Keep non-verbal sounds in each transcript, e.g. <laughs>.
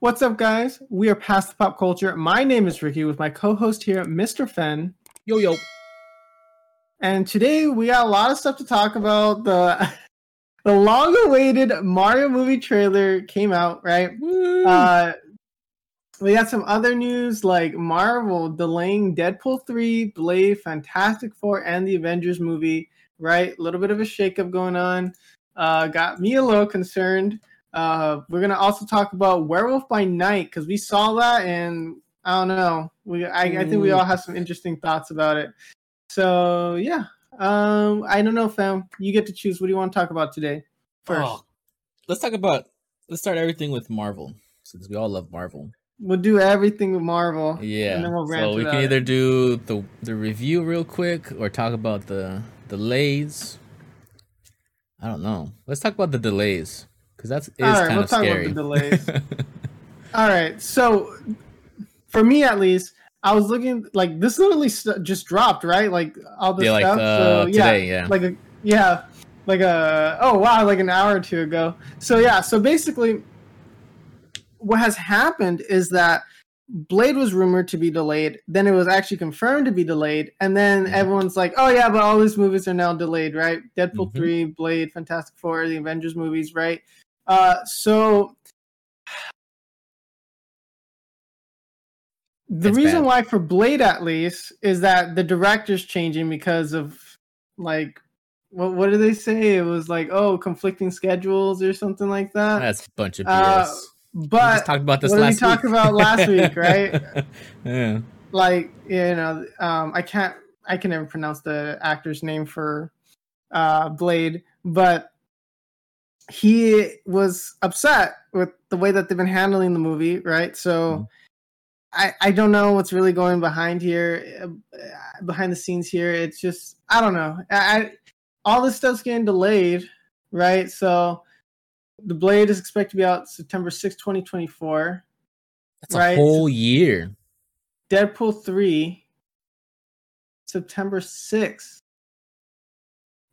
What's up, guys? We are past the pop culture. My name is Ricky with my co-host here, Mr. Fen. Yo yo. And today we got a lot of stuff to talk about. The <laughs> the long-awaited Mario movie trailer came out, right? Uh, we got some other news like Marvel delaying Deadpool 3, Blade, Fantastic Four, and the Avengers movie, right? A little bit of a shakeup going on. Uh, got me a little concerned. Uh, we're gonna also talk about Werewolf by Night because we saw that and I don't know. We I, I think we all have some interesting thoughts about it. So yeah, um, I don't know, fam. You get to choose. What do you want to talk about today? First, Oh, let's talk about let's start everything with Marvel since we all love Marvel. we'll do everything with Marvel. Yeah. we'll so we can it. either do the the review real quick or talk about the delays. I don't know. Let's talk about the delays because that's is All right, kind we'll of talk about scary. the <laughs> delays. <laughs> All right, so for me at least, I was looking like this literally st- just dropped, right? Like all the Yeah, like, stuff. uh, so, yeah, today, yeah. like a yeah, like a oh wow, like an hour or two ago. So yeah, so basically, what has happened is that Blade was rumored to be delayed, then it was actually confirmed to be delayed, and then Mhm. everyone's like, "Oh yeah, but all these movies are now delayed, right? Deadpool Mhm. three, Blade, Fantastic Four, the Avengers movies, right?" Uh, so the It's reason bad. why for Blade at least is that the director's changing because of like what what did they say? It was like oh conflicting schedules or something like that. That's a bunch of Uh, BS. we but just talked about this what we last talk week. about last week, <laughs> right? yeah. like you know um i can't i can never pronounce the actor's name for uh blade but he was upset with the way that they've been handling the movie right so Mhm. i i don't know what's really going behind here uh, behind the scenes here it's just i don't know i, I all this stuff's getting delayed right so the blade is expected to be out september 6 2024 That's Right. a whole year. Deadpool 3, September 6th,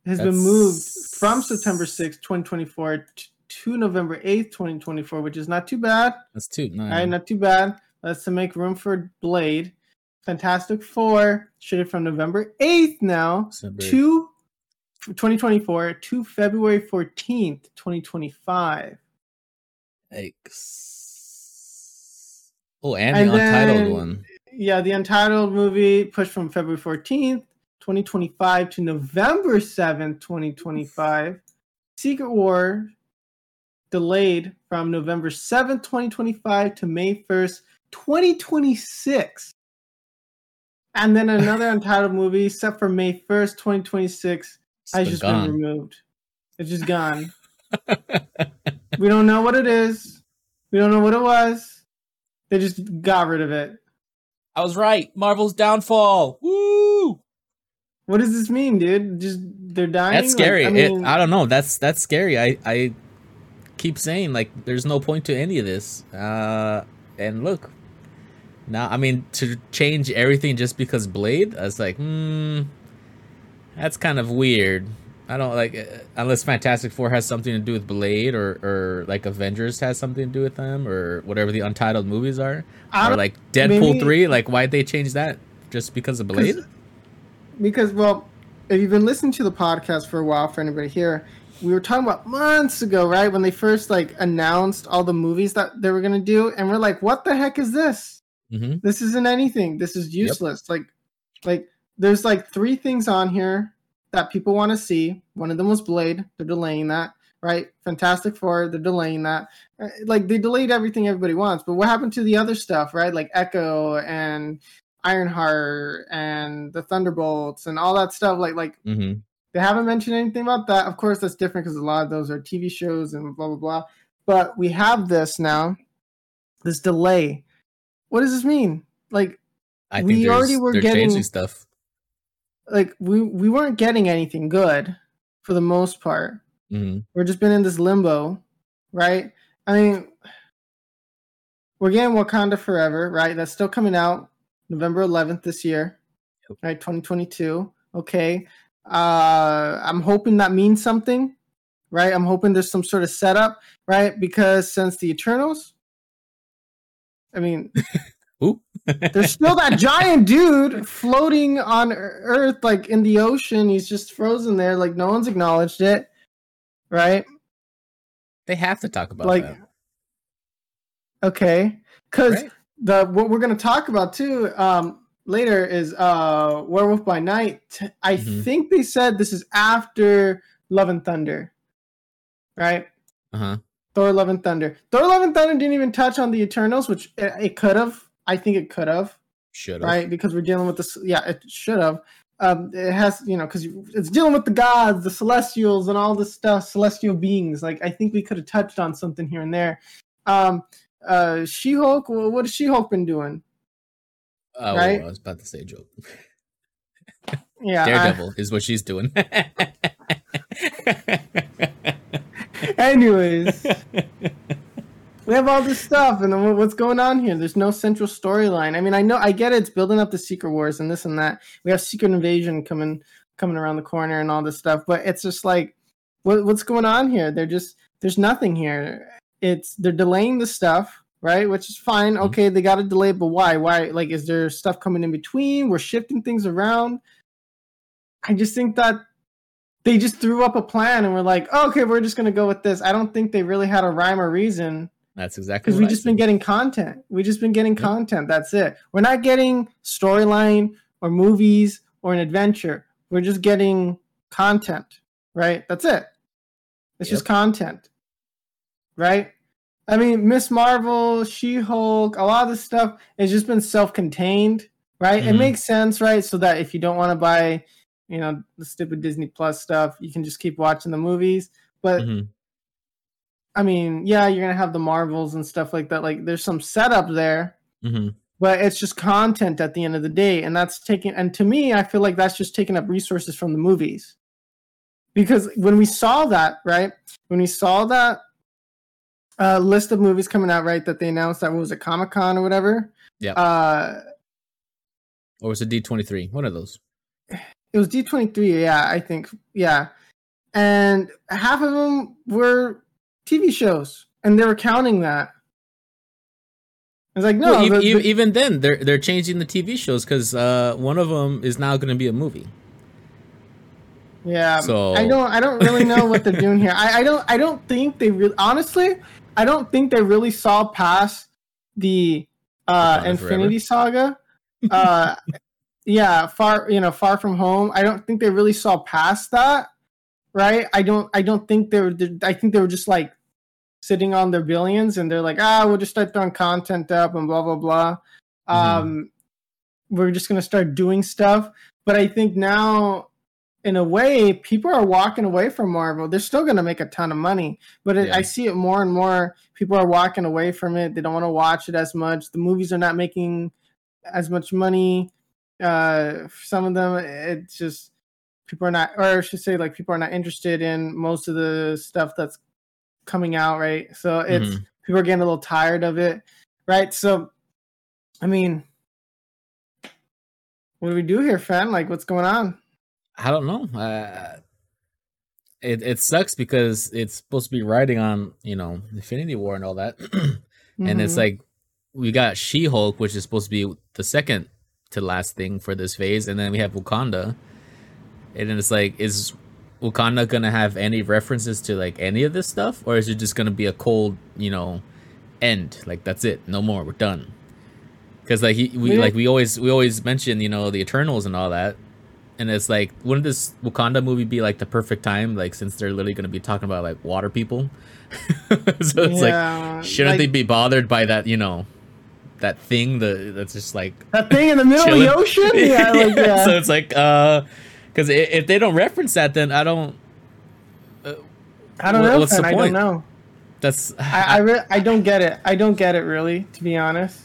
has been moved from September 6th, 2024 to November 8th, 2024, which is not too bad. That's. No, All right, not too bad. That's to make room for Blade. Fantastic Four, shifted from November 8th now December. to 2024 to February 14th, 2025. Yikes. Oh, and, And the untitled one. yeah, the Untitled movie pushed from February 14th, 2025 to November 7th, 2025. Secret War delayed from November 7th, 2025 to May 1st, 2026. And then another <laughs> Untitled movie set for May 1st, 2026 It's has just gone. been removed. It's just gone. <laughs> we don't know what it is. We don't know what it was. They just got rid of it. I was right. Marvel's downfall. Woo! What does this mean, dude? Just they're dying. That's scary. I I, mean, it, I don't know. That's that's scary. I I keep saying like there's no point to any of this. Uh, and look, now I mean to change everything just because Blade. I was like, hmm, that's kind of weird. I don't like uh, unless Fantastic Four has something to do with Blade or or like Avengers has something to do with them or whatever the untitled movies are. Or like Deadpool maybe- three. Like why'd they change that? Just because of Blade? Because well, if you've been listening to the podcast for a while, for anybody here, we were talking about months ago, right? When they first like announced all the movies that they were gonna do, and we're like, what the heck is this? Mm-hmm. This isn't anything. This is useless. Like, like there's like three things on here that people want to see. One of them was Blade. They're delaying that, right? Fantastic Four. They're delaying that. Uh, Like they delayed everything everybody wants. But what happened to the other stuff, right? Like Echo and Ironheart and the Thunderbolts and all that stuff. Like, like Mm-hmm. they haven't mentioned anything about that. Of course, that's different because a lot of those are TV shows and blah blah blah. But we have this now, this delay. What does this mean? Like, I We already were getting- stuff. like we we weren't getting anything good for the most part. Mm-hmm. We're just been in this limbo, right? I mean, we're getting Wakanda Forever, right? That's still coming out November 11th this year, Yep. right? 2022. Okay. Uh, I'm hoping that means something, right? I'm hoping there's some sort of setup, right? Because since the Eternals, I mean, <laughs> <laughs> there's still that giant dude floating on Earth, like in the ocean. He's just frozen there, like no one's acknowledged it, right? They have to talk about like, that. okay, because Right? The what we're gonna talk about too um later is uh Werewolf by Night. I Mhm. think they said this is after Love and Thunder, right? Uh huh. Thor: Love and Thunder. Thor: Love and Thunder didn't even touch on the Eternals, which it, it could have. I think it could have, Should have. right? Because we're dealing with this. Yeah, it should have. Um, it has, you know, because it's dealing with the gods, the celestials, and all this stuff, celestial beings. Like I think we could have touched on something here and there. Um, uh, She Hulk. Well, what has She Hulk been doing? Oh, right? I was about to say joke. <laughs> Yeah, I- Daredevil is what she's doing. <laughs> anyways, we have all this stuff, and what's going on here? There's no central storyline. I mean, I know, I get it. It's building up the Secret Wars and this and that. We have Secret Invasion coming coming around the corner and all this stuff, but it's just like, what, what's going on here? They're just there's nothing here. It's they're delaying the stuff, right? Which is fine. Mhm. Okay, they got to delay, but why? Why? Like, is there stuff coming in between? We're shifting things around. I just think that they just threw up a plan and we're like, oh, okay, we're just gonna go with this. I don't think they really had a rhyme or reason That's exactly because we I just been getting content. We've just been getting Yep. content. That's it. We're not getting storyline or movies or an adventure. We're just getting content, right? That's it. It's just content, right? I mean, Miss Marvel, She Hulk, a lot of this stuff has just been self contained, right? It Mhm. makes sense, right? So that if you don't want to buy, you know, the stupid Disney Plus stuff, you can just keep watching the movies. But Mhm. I mean, yeah, you're gonna have the Marvels and stuff like that. Like, there's some setup there, Mhm. but it's just content at the end of the day, and that's taking. And to me, I feel like that's just taking up resources from the movies, because when we saw that, right, when we saw that uh, list of movies coming out, right, that they announced that what was it Comic Con or whatever. Yeah. Uh, Or was it D twenty three? One of those. it was D23, yeah, I think, yeah, and half of them were TV shows, and they were counting that. It's like no, well, even, the- the- even then, they're they're changing the TV shows because uh, one of them is now going to be a movie. Yeah, So- I don't I don't really know what they're doing here. <laughs> I, I don't I don't think they really honestly I don't think they really saw past the uh Infinity Saga. <laughs> Uh yeah, far you know, far from home. I don't think they really saw past that. Right? I don't I don't think they were I think they were just like sitting on their billions and they're like, ah, we'll just start throwing content up and blah blah blah. Mhm. Um we're just gonna start doing stuff. But I think now in a way, people are walking away from Marvel. They're still going to make a ton of money, but it, Yeah. I see it more and more. People are walking away from it. They don't want to watch it as much. The movies are not making as much money. Uh, some of them, it's just people are not, or I should say, like people are not interested in most of the stuff that's coming out. Right, so it's Mhm. people are getting a little tired of it. Right, so I mean, what do we do here, fan? Like, what's going on? I don't know. Uh, it it sucks because it's supposed to be riding on you know Infinity War and all that, <clears throat> and it's Mhm. like we got She Hulk, which is supposed to be the second to last thing for this phase, and then we have Wakanda, and then it's like is Wakanda gonna have any references to like any of this stuff, or is it just gonna be a cold you know end? Like that's it, no more, we're done. Because like he, we like we always we always mention you know the Eternals and all that, and it's like wouldn't this Wakanda movie be like the perfect time? Like since they're literally gonna be talking about like water people, <laughs> so it's Yeah, like shouldn't like- they be bothered by that? You know, that thing the that's just like That thing in the middle of the ocean? <laughs> Yeah, like, yeah. so it's like uh, because if they don't reference that, then I don't. I don't know, what's the Fen, I don't point? know. That's <sighs> I I, re- I don't get it. I don't get it really, to be honest.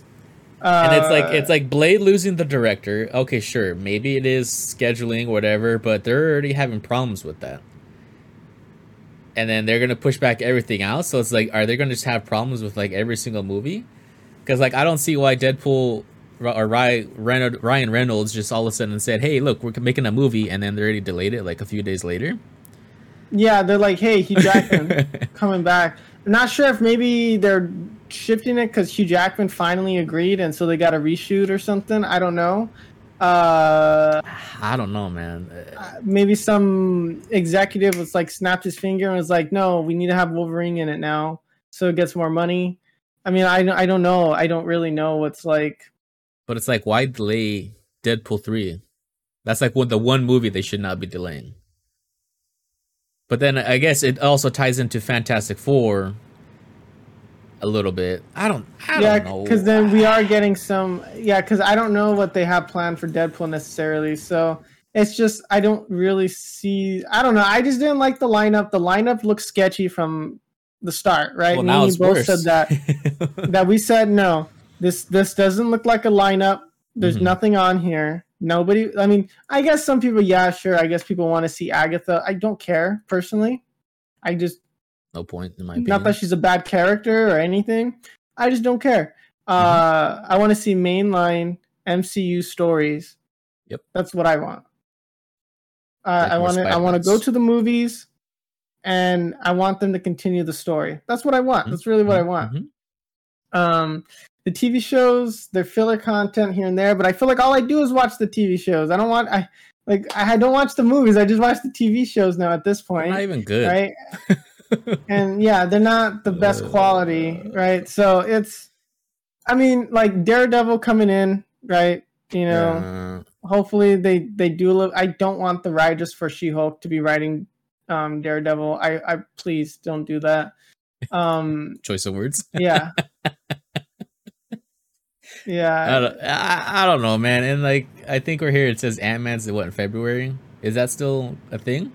Uh, and it's like it's like Blade losing the director. Okay, sure, maybe it is scheduling whatever, but they're already having problems with that. And then they're gonna push back everything else. So it's like, are they gonna just have problems with like every single movie? Because like I don't see why Deadpool or Ryan Reynolds, Ryan Reynolds just all of a sudden said, "Hey, look, we're making a movie," and then they already delayed it like a few days later. yeah, they're like, hey, Hugh <laughs> Jackman coming back. I'm not sure if maybe they're shifting it because Hugh Jackman finally agreed, and so they got a reshoot or something. I don't know. Uh, I don't know, man. uh, maybe some executive was like snapped his finger and was like, "No, we need to have Wolverine in it now, so it gets more money." I mean, I I don't know. I don't really know what's like. But it's like, why delay Deadpool three? That's like one the one movie they should not be delaying. But then I guess it also ties into Fantastic Four a little bit. I don't. I yeah, because then we are getting some. Yeah, because I don't know what they have planned for Deadpool necessarily. So it's just I don't really see. I don't know. I just didn't like the lineup. The lineup looks sketchy from the start, right? Well, Me now it's both worse. said that <laughs> that we said no. This this doesn't look like a lineup. There's Mhm. nothing on here. Nobody. I mean, I guess some people. Yeah, sure. I guess people want to see Agatha. I don't care personally. I just no point in my opinion. not that she's a bad character or anything. I just don't care. Uh, Mm-hmm. I want to see mainline MCU stories. Yep. that's what I want. Uh, Like I want to. I want to go to the movies, and I want them to continue the story. That's what I want. That's really what I want. Mhm. Um, the TV shows, they're filler content here and there, but I feel like all I do is watch the TV shows. I don't want. I like. I don't watch the movies. I just watch the TV shows now. At this They're point, Not even good. right? <laughs> and yeah, they're not the best Uh. quality, right? So it's, I mean, like Daredevil coming in, right? You know, Uh, hopefully they they do. Look, I don't want the writers for She Hulk to be writing um Daredevil. I I please don't do that. Um, <laughs> choice of words. <laughs> yeah, I yeah. don't, I, I don't know, man. And like, I think we're here. It says Ant Man's what in February. Is that still a thing?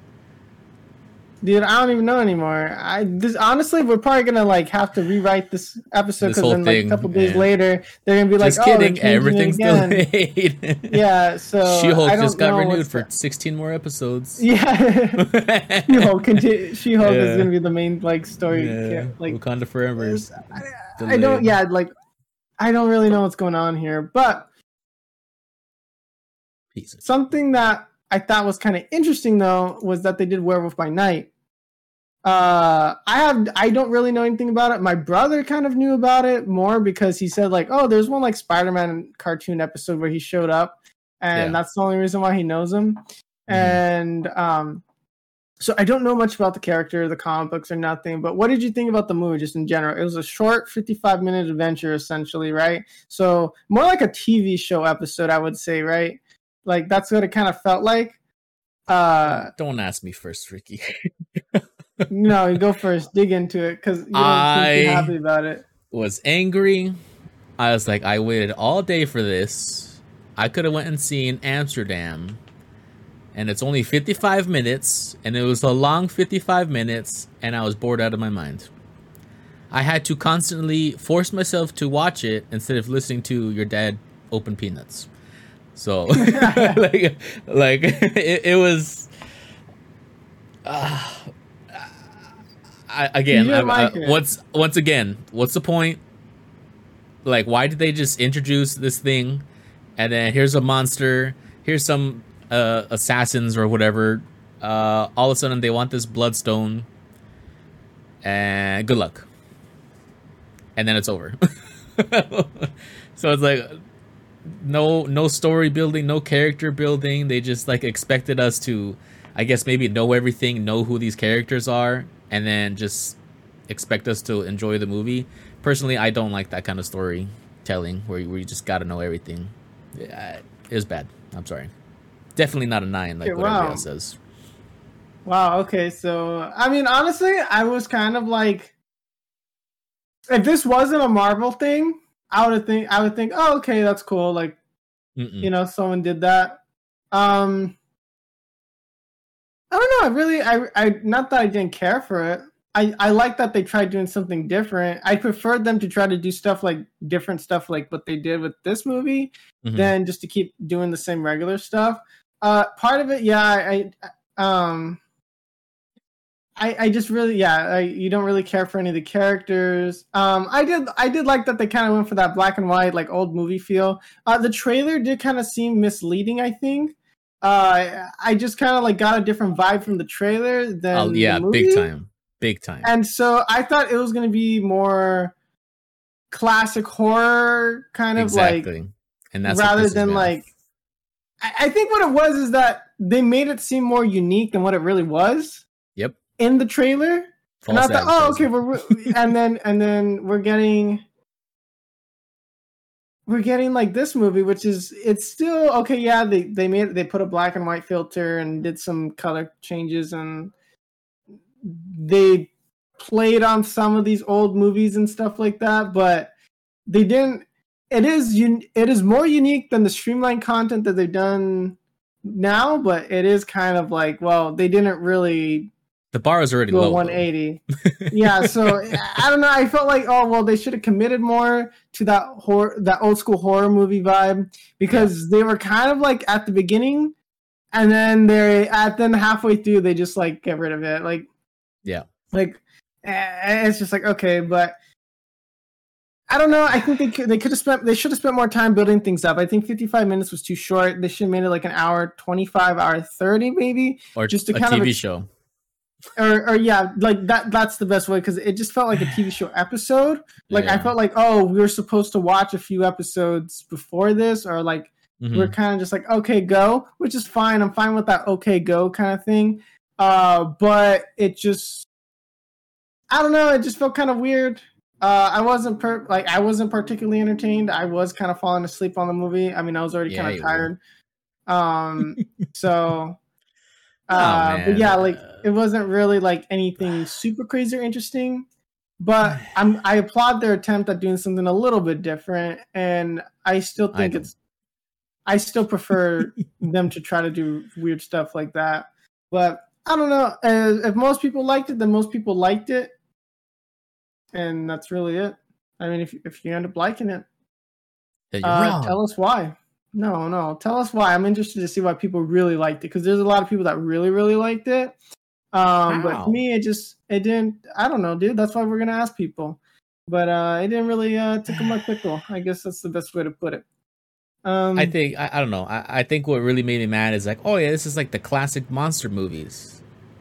Dude, I don't even know anymore. I this honestly, we're probably gonna like have to rewrite this episode because then like a couple days yeah. later they're gonna be like, Just "Oh, kidding. it Everything's again." <laughs> delayed. <laughs> Yeah, so She Hulk just got renewed for the- 16 more episodes. <laughs> Yeah, She Hulk. Conti- she Hulk Yeah. is gonna be the main like story. Yeah, like Wakanda forever. is I, I don't. Yeah, like I don't really know what's going on here, but Pieces. something that I thought was kind of interesting though was that they did Werewolf by Night. Uh, I have I don't really know anything about it. My brother kind of knew about it more because he said like, oh, there's one like Spider-Man cartoon episode where he showed up, and Yeah. that's the only reason why he knows him. And um, so I don't know much about the character, the comic books, or nothing. But what did you think about the movie, just in general? It was a short, 55 minute adventure, essentially, right? So more like a TV show episode, I would say, right? Like that's what it kind of felt like. Uh, Don't ask me first, Ricky. <laughs> no, you go first. Dig into it because you don't I- happy about it. was angry. I was like, I waited all day for this. I could have went and seen Amsterdam, and it's only 55 minutes, and it was a long 55 minutes, and I was bored out of my mind. I had to constantly force myself to watch it instead of listening to your dad open peanuts. So, <laughs> <laughs> like, like it, it was. Uh, I, again, I, I- like it. once once again, what's the point? Like, why did they just introduce this thing, and then here's a monster, here's some uh, assassins or whatever. Uh, all of a sudden, they want this bloodstone, and good luck. And then it's over. <laughs> so it's like no no story building, no character building. They just like expected us to, I guess maybe know everything, know who these characters are, and then just expect us to enjoy the movie. Personally, I don't like that kind of storytelling where you, where you just got to know everything. It was bad. I'm sorry. Definitely not a nine like Okay, what everybody wow. else says. Wow. Okay. So, I mean, honestly, I was kind of like, if this wasn't a Marvel thing, I would think I would think, oh, okay, that's cool. Like, Mm-mm. you know, someone did that. Um, I don't know. I really, I, I, not that I didn't care for it. I, I like that they tried doing something different. I preferred them to try to do stuff like different stuff, like what they did with this movie, Mhm. than just to keep doing the same regular stuff. Uh, part of it, yeah, I, I um, I, I just really, yeah, I, you don't really care for any of the characters. Um, I did, I did like that they kind of went for that black and white, like old movie feel. Uh, the trailer did kind of seem misleading. I think. Uh, I just kind of like got a different vibe from the trailer than Oh, yeah, big time, big time. And so I thought it was going to be more classic horror kind of exactly. like and that's rather than like I, I think what it was is that they made it seem more unique than what it really was Yep. In the trailer and I thought, oh, okay, we're and then and then we're getting we're getting like this movie, which is it's still okay. Yeah, they they made they put a black and white filter and did some color changes, and they played on some of these old movies and stuff like that, but they didn't. It is un, it is more unique than the streamlined content that they've done now, but it is kind of like well, they didn't really the bar is already low. 180. <laughs> yeah, so I don't know. I felt like oh well, they should have committed more to that horror, that old school horror movie vibe because they were kind of like at the beginning, and then they at then halfway through they just like get rid of it. Like Yeah. like eh, it's just like okay, but. I don't know. I think they could, they could have spent they should have spent more time building things up. I think 55 minutes was too short. They should have made it like an hour 25, hour 30 maybe or just to a kind of TV ex- show. Or or yeah, like that that's the best way because it just felt like a TV show <sighs> episode. Like I felt like oh, we were supposed to watch a few episodes before this, or like Mhm. we're kind of just like okay, go, which is fine. I'm fine with that okay, go kind of thing. Uh, but it just I don't know. It just felt kind of weird. Uh, I wasn't per- like I wasn't particularly entertained. I was kind of falling asleep on the movie. I mean, I was already Yeah, kind of were. tired. Um, so Oh, uh, but yeah, like it wasn't really like anything <sighs> super crazy or interesting. But <sighs> I'm I applaud their attempt at doing something a little bit different, and I still think know. it's. I still prefer <laughs> them to try to do weird stuff like that. But I don't know. Uh, if most people liked it, then most people liked it, and that's really it. I mean, if if you end up liking it, uh, tell us why. No, no, tell us why. I'm interested to see why people really liked it because there's a lot of people that really, really liked it. Um, but for me, it just it didn't. I don't know, dude. That's why we're gonna ask people. But uh, it didn't really uh, tickle my <sighs> pickle. I guess that's the best way to put it. Um, I think I, I don't know. I, I think what really made me mad is like, oh yeah, this is like the classic monster movies,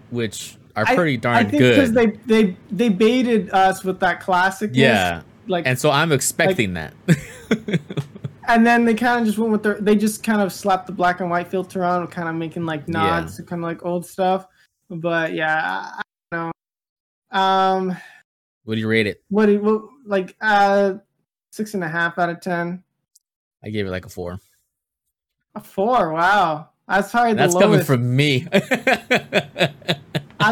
which are pretty I darn think because good. they they they baited us with that classic. yeah, like and so I'm expecting that. <laughs> and then they kind of just went with their they just kind of slapped the black and white filter on kind of making like nods to kind of like old stuff but yeah i, I don't know um what do you rate it? what do you what, like uh six and a half out of ten I gave it like a four. a four wow that's probably the That's coming lowest from me. <laughs> that's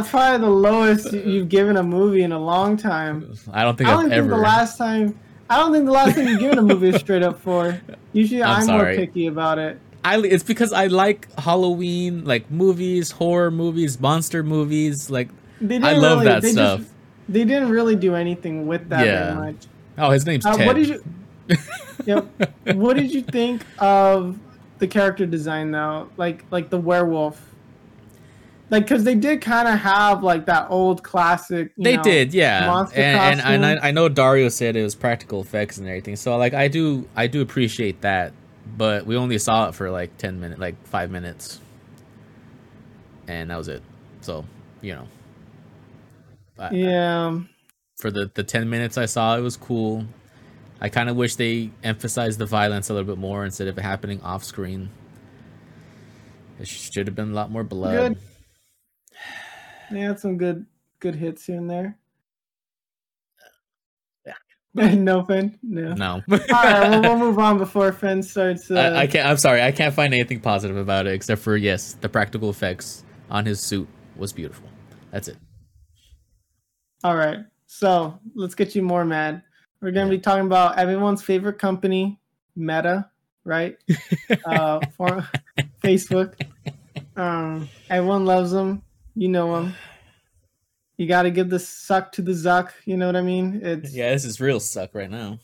probably the lowest you- you've given a movie in a long time I don't think i I've don't think ever. the last time i don't think the last thing you've given a movie is straight up four usually I'm i'm, more picky about it I it's because I like Halloween, like movies, horror movies, monster movies. Like I love really- that they stuff. just, they didn't really do anything with that Yeah. very much oh, his name's Uh, Ted. what did you? <laughs> Yep. What did you think of the character design though? Like like the werewolf. Like because they did kind of have like that old classic. you They know, did, yeah. monster And and, and. I, I know Dario said it was practical effects and everything. So like I do I do appreciate that, but we only saw it for like ten minutes, like five minutes, and that was it. So you know, I- Yeah. for the the ten minutes I saw, it was cool. I kind of wish they emphasized the violence a little bit more instead of it happening off screen. It should have been a lot more blood. Good. They had some good good hits here and there. Yeah. <laughs> No Finn. No. No, <laughs> All right, well, we'll move on before Finn starts. Uh, I, I can't. I'm sorry. I can't find anything positive about it except for yes, the practical effects on his suit was beautiful. That's it. All right, so let's get you more mad. We're gonna be talking about everyone's favorite company, Meta, right? <laughs> uh, for Facebook. Um, everyone loves them. You know them. You got to give the suck to the zuck. You know what I mean? It's yeah, this is real suck right now.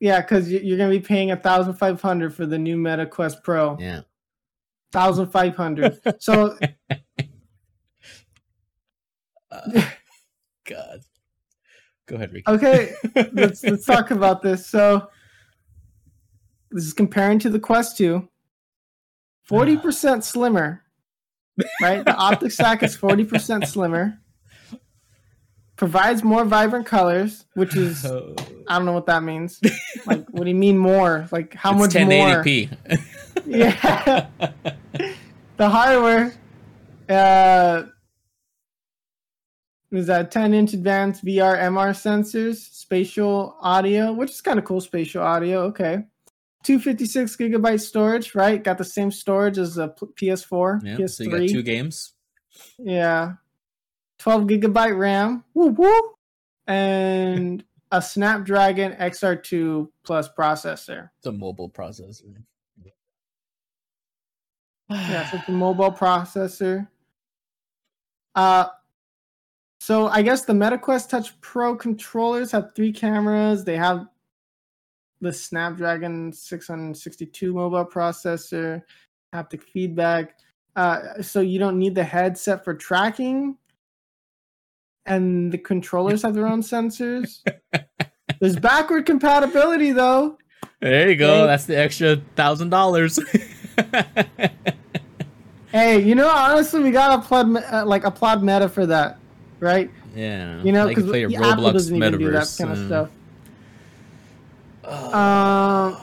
Yeah, because you're gonna be paying a thousand five hundred for the new Meta Quest Pro. Yeah. Thousand five hundred. So <laughs> <laughs> Uh, God. Go ahead, Ricky. okay, <laughs> let's let's talk about this. So this is comparing to the Quest 2. 40% slimmer. Right? The optic stack is 40% slimmer. provides more vibrant colors, which is I don't know what that means. like, what do you mean more? Like, how it's much 1080p. more? <laughs> Yeah. the hardware uh, is that 10 inch advanced VR MR sensors, spatial audio, which is kind of cool. Spatial audio, okay. 256 gigabyte storage, right? Got the same storage as a PS4, Yeah, PS3. so you got two games. Yeah. 12 gigabyte RAM. Woo woo. And a Snapdragon XR2 plus processor. It's a mobile processor. Yeah, so it's a mobile processor. Uh so I guess the MetaQuest Touch Pro controllers have three cameras. They have the Snapdragon 662 mobile processor, haptic feedback. Uh, so you don't need the headset for tracking. And the controllers have their own <laughs> sensors. There's backward compatibility though. There you go. Okay. That's the extra thousand dollars. <laughs> Hey, you know, honestly, we gotta applaud uh, like applaud Meta for that, right? Yeah, You know, because Apple doesn't even do that metaverse. kind of stuff. Um,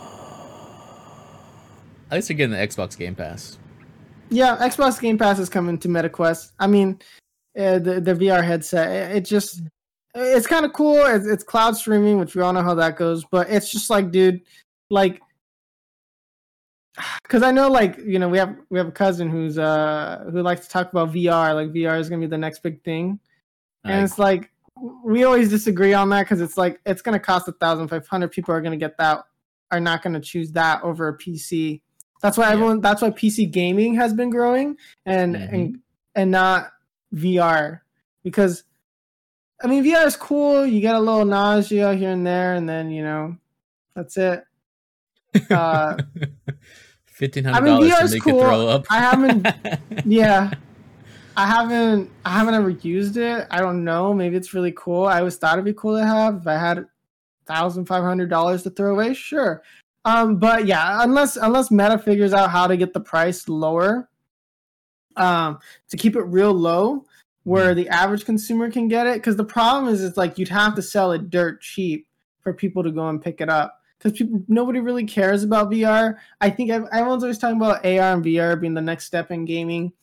at least you're getting the Xbox Game Pass. yeah, Xbox Game Pass is coming to MetaQuest. I mean, uh, the the VR headset, it, it just it's kind of cool. It's, it's cloud streaming, which we all know how that goes. But it's just like, dude, like, <sighs> because I know, like, you know, we have we have a cousin who's uh who likes to talk about VR. Like, VR is gonna be the next big thing. and Like, it's like we always disagree on that because it's like it's going to cost a thousand five hundred people are going to get that are not going to choose that over a pc that's why Yeah. everyone that's why pc gaming has been growing and Mhm. and and not vr because i mean vr is cool you get a little nausea here and there and then you know that's it <laughs> uh Fifteen I mean, dollars VR to is make cool. throw up. I haven't- <laughs> yeah i haven't i haven't ever used it. I don't know. Maybe it's really cool. I always thought it'd be cool to have if i had thousand five hundred dollars to throw away. Sure. Um but yeah unless unless meta figures out how to get the price lower um to keep it real low where the average consumer can get it. Because the problem is it's like you'd have to sell it dirt cheap for people to go and pick it up. Because people nobody really cares about VR. I think ev- everyone's always talking about AR and VR being the next step in gaming.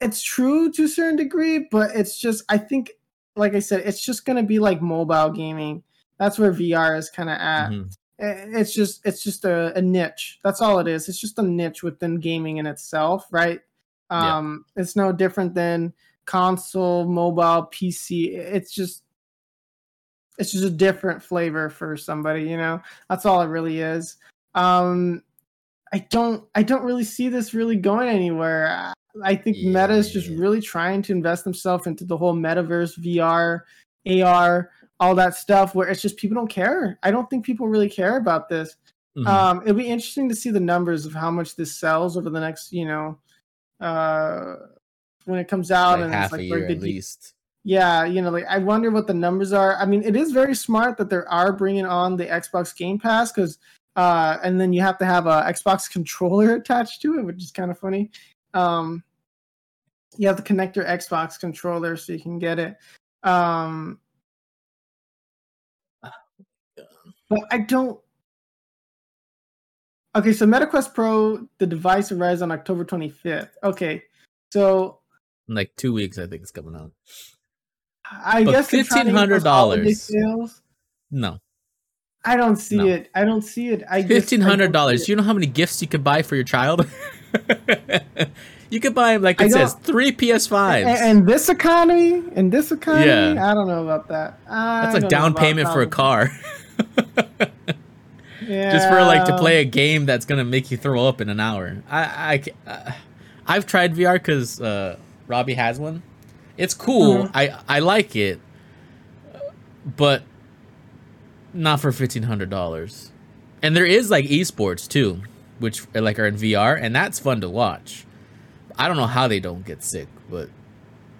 It's true to a certain degree, but it's just I think, like I said, it's just gonna be like mobile gaming. That's where VR is kind of at. Mhm. It's just it's just a, a niche. That's all it is. It's just a niche within gaming in itself, right? Yeah. Um, it's no different than console, mobile, PC. It's just it's just a different flavor for somebody, you know. That's all it really is. Um I don't I don't really see this really going anywhere. I- think Meta is just Yeah. really trying to invest themselves into the whole metaverse, VR, AR, all that stuff where it's just people don't care. I don't think people really care about this. Mhm. Um, it'll be interesting to see the numbers of how much this sells over the next, you know, uh, when it comes out like and half it's like a year at least. Yeah, you know, like I wonder what the numbers are. I mean, it is very smart that they are bringing on the Xbox Game Pass because, uh, and then you have to have a Xbox <laughs> controller attached to it, which is kind of funny. Um, you have to connect your Xbox controller so you can get it. Um, but I don't. Okay, so MetaQuest Pro, the device arrives on October 25th. Okay, so In like two weeks, I think it's coming out. I But guess they're trying to get those $1,500. No, I don't see No. it. I don't see it. I fifteen hundred dollars. You know how many gifts you could buy for your child? <laughs> you could buy, like I it says, three. PS5s. And, and this economy, and this economy, Yeah. I don't know about that. I That's like down payment for a car. Yeah. <laughs> just for like to play a game that's gonna make you throw up in an hour. I, I uh, I've tried VR because uh, Robbie has one. It's cool. Mhm. I, I like it, but not for fifteen hundred dollars. And there is like esports too, which are, like are in VR, and that's fun to watch. I don't know how they don't get sick, but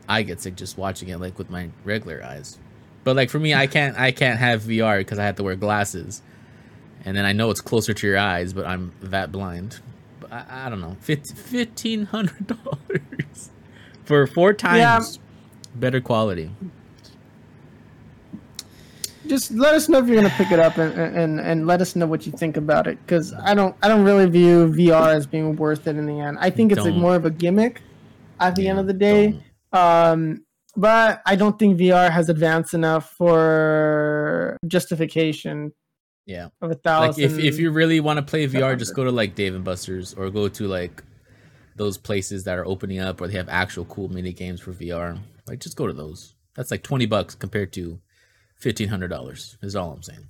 I get sick just watching it like with my regular eyes. But like for me, I can't I can't have VR because I have to wear glasses and then I know it's closer to your eyes, but I'm that blind. But I, I don't know, fifteen hundred <laughs> dollars for four times better quality. Just let us know if you're gonna pick it up and and, and let us know what you think about it because I don't I don't really view VR as being worth it in the end. I think it's like more of a gimmick at the end of the day. Um, but I don't think VR has advanced enough for justification Yeah. of a Like if if you really want to play VR, just go to like Dave and Buster's or go to like those places that are opening up or they have actual cool mini games for VR. Like just go to those. That's like twenty bucks compared to fifteen hundred dollars. Is all I'm saying.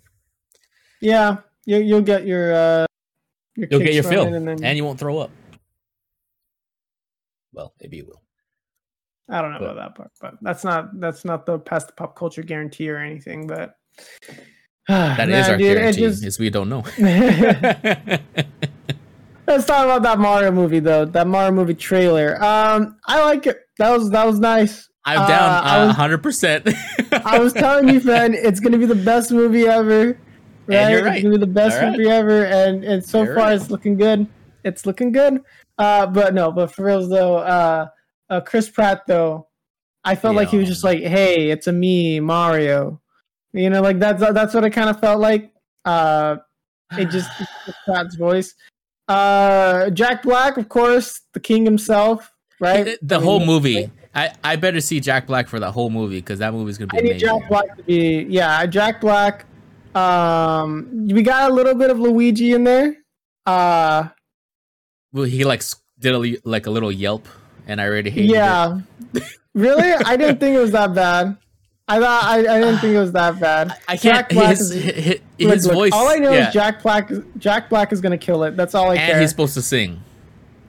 yeah, you, you'll get your uh, your You'll get your fill, and and, you won't throw up. Well, maybe you will. I don't know but- about that part, but that's not that's not the past the pop culture guarantee or anything. But <sighs> That is our guarantee. Is we don't know. <laughs> <laughs> Let's talk about that Mario movie though. That Mario movie trailer. Um, I like it. That was that was nice. I'm Uh, down I was- hundred percent. <laughs> I was telling you, Fred, it's gonna be the best movie ever. Right? you're It's gonna be the best All right. movie ever, and and so You're far right. it's looking good. It's looking good. Uh, but no, but for real, though, uh, uh Chris Pratt though, I felt like he was just like, hey, it's a me, Mario. You know, like that's that's what it kind of felt like. Uh, it just <sighs> Chris Pratt's voice. Uh, Jack Black, of course, the king himself, right? the I whole mean, movie. I, I better see Jack Black for the whole movie because that movie's gonna be I need amazing. Jack Black to be yeah, Jack Black. Um, we got a little bit of Luigi in there. Uh, Well, he like did a, li- like a little yelp, and I already hated it. yeah, <laughs> really, I didn't think it was that bad. I thought I, I didn't think it was that bad. I can't. Jack Black His, is- his, Look, his look, voice. All I know yeah. is Jack Black. Jack Black is gonna kill it. That's all I and care. he's supposed to sing,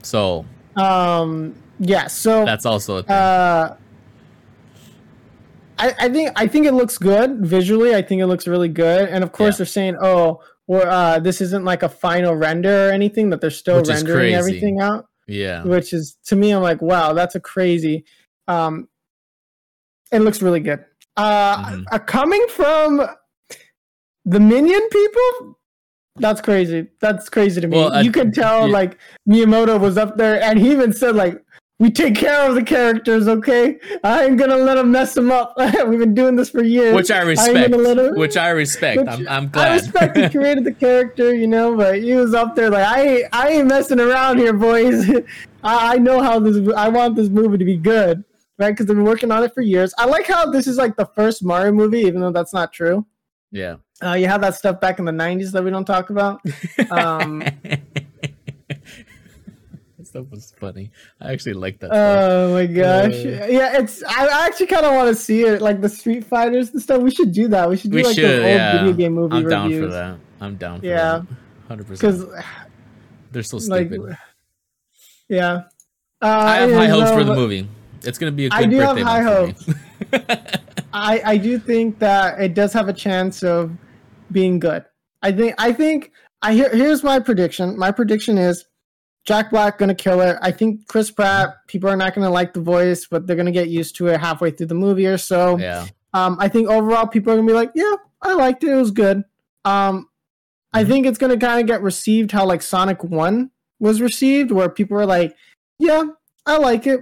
so um, yeah. So that's also a thing. Uh, I, I think I think it looks good visually. I think it looks really good, and of course Yeah. they're saying, "Oh, uh, this isn't like a final render or anything; that they're still Which rendering everything out." yeah, Which is to me, I'm like, "Wow, that's a crazy." Um, it looks really good. Uh, Mhm. uh, coming from the Minion people, that's crazy. That's crazy to me. Well, you can tell yeah. like Miyamoto was up there, and he even said like, "We take care of the characters, okay? I ain't gonna let them mess them up. <laughs> We've been doing this for years." which I respect. let him- Which I respect. Which I'm I'm I respect he <laughs> created the character, you know, but he was up there like, I ain't, I ain't messing around here, boys. <laughs> I, I know how this. I want this movie to be good, right? Because they've been working on it for years. I like how this is like the first Mario movie, even though that's not true. yeah. Uh, you have that stuff back in the '90s that we don't talk about. Um, stuff was funny. I actually like that. Oh my gosh! Uh, yeah, it's. I actually kind of want to see it, like the Street Fighters and stuff. We should do that. We should do we like should. those old Yeah, video game movie I'm reviews. down for that. I'm down for that. Yeah. Hundred percent. Because, They're so like, stupid. yeah. Uh, I have high hopes know, for the movie. It's gonna be a good I do have birthday high me. <laughs> I, I do think that it does have a chance of being good. I think I think I here, here's my prediction. My prediction is Jack Black gonna kill it. I think Chris Pratt. People are not gonna like the voice, but they're gonna get used to it halfway through the movie or so. yeah. Um, I think overall people are gonna be like, yeah, I liked it. It was good. Um, I Mhm. think it's gonna kind of get received how like Sonic One was received, where people were like, yeah, I like it.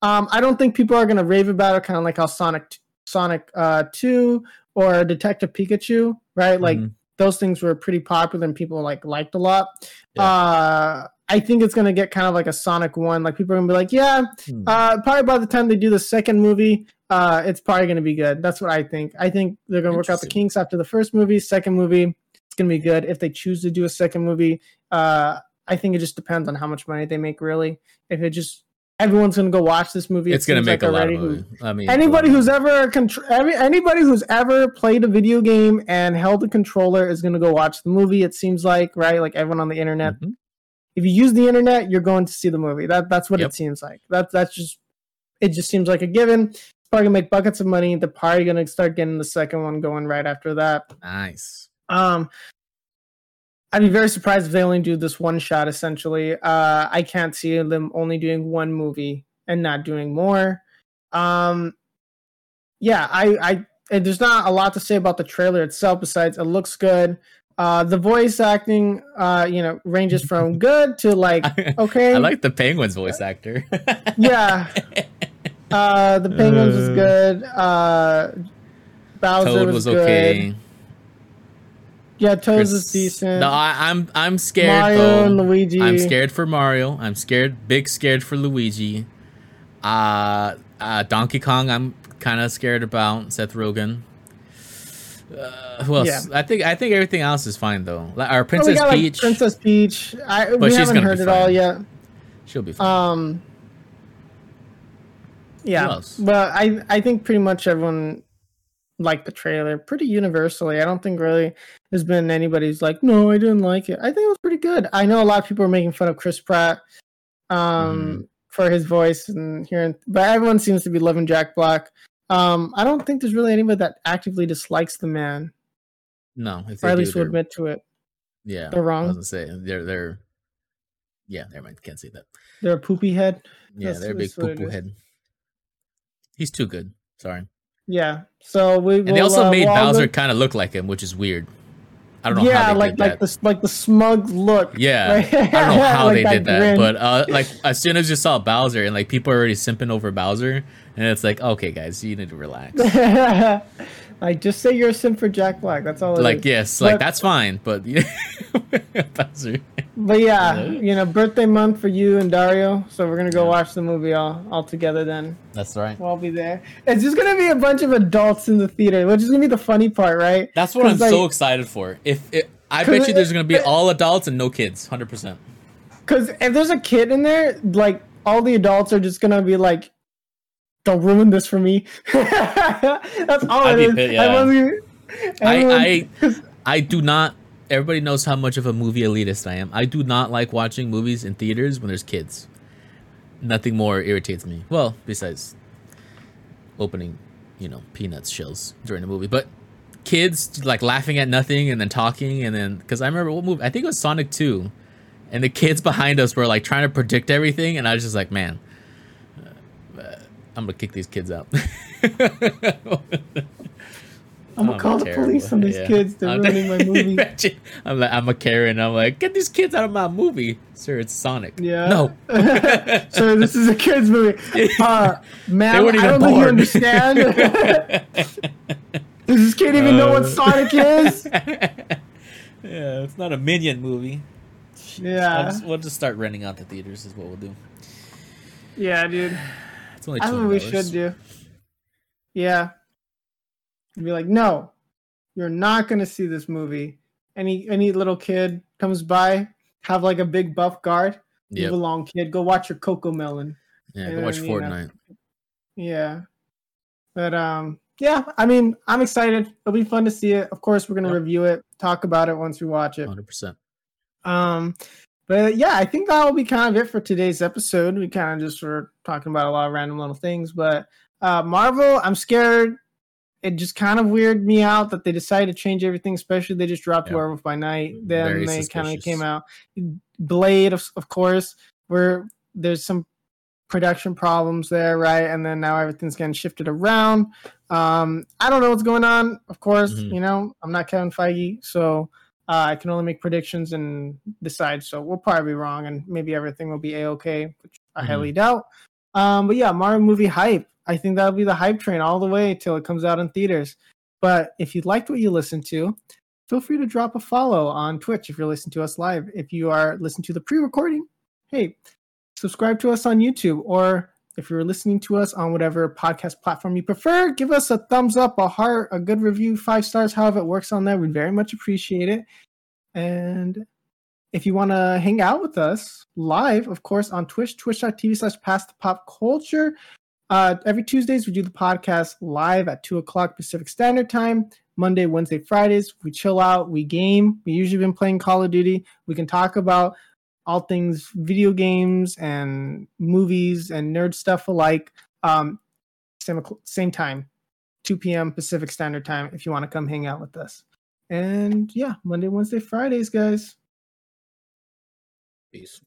Um, I don't think people are gonna rave about it, kind of like how Sonic Sonic uh, Two or Detective Pikachu, right? Like Mhm. those things were pretty popular and people like liked a lot. Yeah. Uh, I think it's gonna get kind of like a Sonic One. Like people are gonna be like, yeah, Hmm. uh, probably by the time they do the second movie, uh, it's probably going to be good. That's what I think. I think they're going to work out the kinks after the first movie. Second movie, it's going to be good. If they choose to do a second movie, uh, I think it just depends on how much money they make. Really, if it just everyone's going to go watch this movie, it it's gonna make like a lot of money. I mean, Anybody who's ever contr- every, anybody who's ever played a video game and held a controller is going to go watch the movie. It seems like right, like everyone on the internet mhm. If you use the internet, you're going to see the movie. That that's what Yep. it seems like. That that's just it. Just seems like a given. It's probably gonna make buckets of money. They're probably gonna start getting the second one going right after that. nice. Um, I'd be very surprised if they only do this one shot. Essentially, uh, I can't see them only doing one movie and not doing more. Um, yeah, I, I, and there's not a lot to say about the trailer itself. Besides, it looks good. Uh, the voice acting, uh, you know, ranges from <laughs> good to like okay. I like the Penguin's voice actor. <laughs> Yeah. Uh, the Penguins was Uh, good. Uh, Bowser Toad was, was good. okay. Yeah, Toads Chris- is decent. No, I, I'm I'm scared Mario though. and Luigi. I'm scared for Mario. I'm scared, big scared for Luigi. Uh, uh Donkey Kong. I'm kind of scared about Seth Rogen. Uh, else? Yeah. I think I think everything else is fine though. Like, Our Oh, we Princess got, like, Peach, Princess Peach. I, But we she's haven't gonna heard it all yet. she'll be fine. Um, yeah, but I I think pretty much everyone liked the trailer pretty universally. I don't think really there's been anybody's like, no, I didn't like it. I think it was pretty good. I know a lot of people are making fun of Chris Pratt, um, Mm-hmm. for his voice and hearing, but everyone seems to be loving Jack Black. Um, I don't think there's really anybody that actively dislikes the man, no, if or at do, least will admit to it. yeah, they're I wrong. was gonna say they're they're. Yeah, never mind. Can't say that. They're a poopy head. Yeah, That's- they're a big that's what it poo poo head. He's too good. Sorry. Yeah. So we And they also uh, made we'll Bowser kind of look like him, which is weird. I don't know yeah, how they like like that. the like the smug look. Yeah, <laughs> Like- I don't know <laughs> how like they did that, grin. but uh, like as soon as you saw Bowser and like people are already simping over Bowser, and it's like, okay, guys, you need to relax. <laughs> like just say you're a simp for Jack Black. That's all. it like, is. yes, like that's fine, but Bowser. <laughs> But yeah, you know, birthday month for you and Dario. So we're gonna go watch the movie all all together. Then That's right. we'll all be there. It's just gonna be a bunch of adults in the theater, which is gonna be the funny part, right? That's what I'm like, so excited for. If it, I bet you there's gonna be all adults and no kids, hundred percent. Because if there's a kid in there, like all the adults are just gonna be like, "Don't ruin this for me." <laughs> That's all I'd it is. yeah. Gonna- I, everyone- I do not. Everybody knows how much of a movie elitist I am. I do not like watching movies in theaters when there's kids. Nothing more irritates me. Well, besides opening, you know, peanuts shells during the movie, but kids like laughing at nothing and then talking and then because I remember what movie I think it was Sonic Two, and the kids behind us were like trying to predict everything, and I was just like, man. Uh, uh, I'm gonna kick these kids out. I'm gonna call the police on these Yeah. kids. They're I'm- ruining my <laughs> movie. I'm like, I'm a Karen. I'm like, get these kids out of my movie, sir. It's Sonic. Yeah. No. <laughs> sir, this is a kids movie. Uh, <laughs> man, I don't think you understand. Does this kid even know what Uh. Sonic is? yeah, it's not a minion movie. Yeah, just, we'll just start renting out the theaters. Is what we'll do. yeah, dude. It's only That's two what we should do. Yeah. Be like, no, you're not gonna see this movie. Any any little kid comes by, have like a big buff guard. Yep. belong, kid. Go watch your CoComelon. Yeah, and go watch then, you know, Fortnite. Yeah. But um yeah, I mean, I'm excited. It'll be fun to see it. Of course, we're gonna Yep. review it, talk about it once we watch it. 100. percent Um but yeah, I think that will be kind of it for today's episode. We kind of just were talking about a lot of random little things, but uh Marvel, I'm scared. It just kind of weirded me out that they decided to change everything, especially they just dropped Yeah. Werewolf by Night. Then Very they kind of came out. Blade, of, of course, where there's some production problems there, right? And then now everything's getting shifted around. Um, I don't know what's going on. Of course, Mhm. you know, I'm not Kevin Feige, so uh, I can only make predictions and decide. So we'll probably be wrong, and maybe everything will be a okay, which I Mhm. highly doubt. Um, but yeah, Mario movie hype. I think that'll be the hype train all the way till it comes out in theaters. But if you liked what you listened to, feel free to drop a follow on Twitch if you're listening to us live. If you are listening to the pre-recording, hey, subscribe to us on YouTube or if you're listening to us on whatever podcast platform you prefer, give us a thumbs up, a heart, a good review, five stars, however it works on there. We'd very much appreciate it. And if you want to hang out with us live, of course, on Twitch, twitch.tv slash past the pop culture. Uh, every Tuesdays, we do the podcast live at 2 o'clock Pacific Standard Time. Monday, Wednesday, Fridays, we chill out, we game. We usually been playing Call of Duty. We can talk about all things video games and movies and nerd stuff alike. Um, same same time, 2 p.m. Pacific Standard Time. If you want to come hang out with us, and yeah, Monday, Wednesday, Fridays, guys. Peace.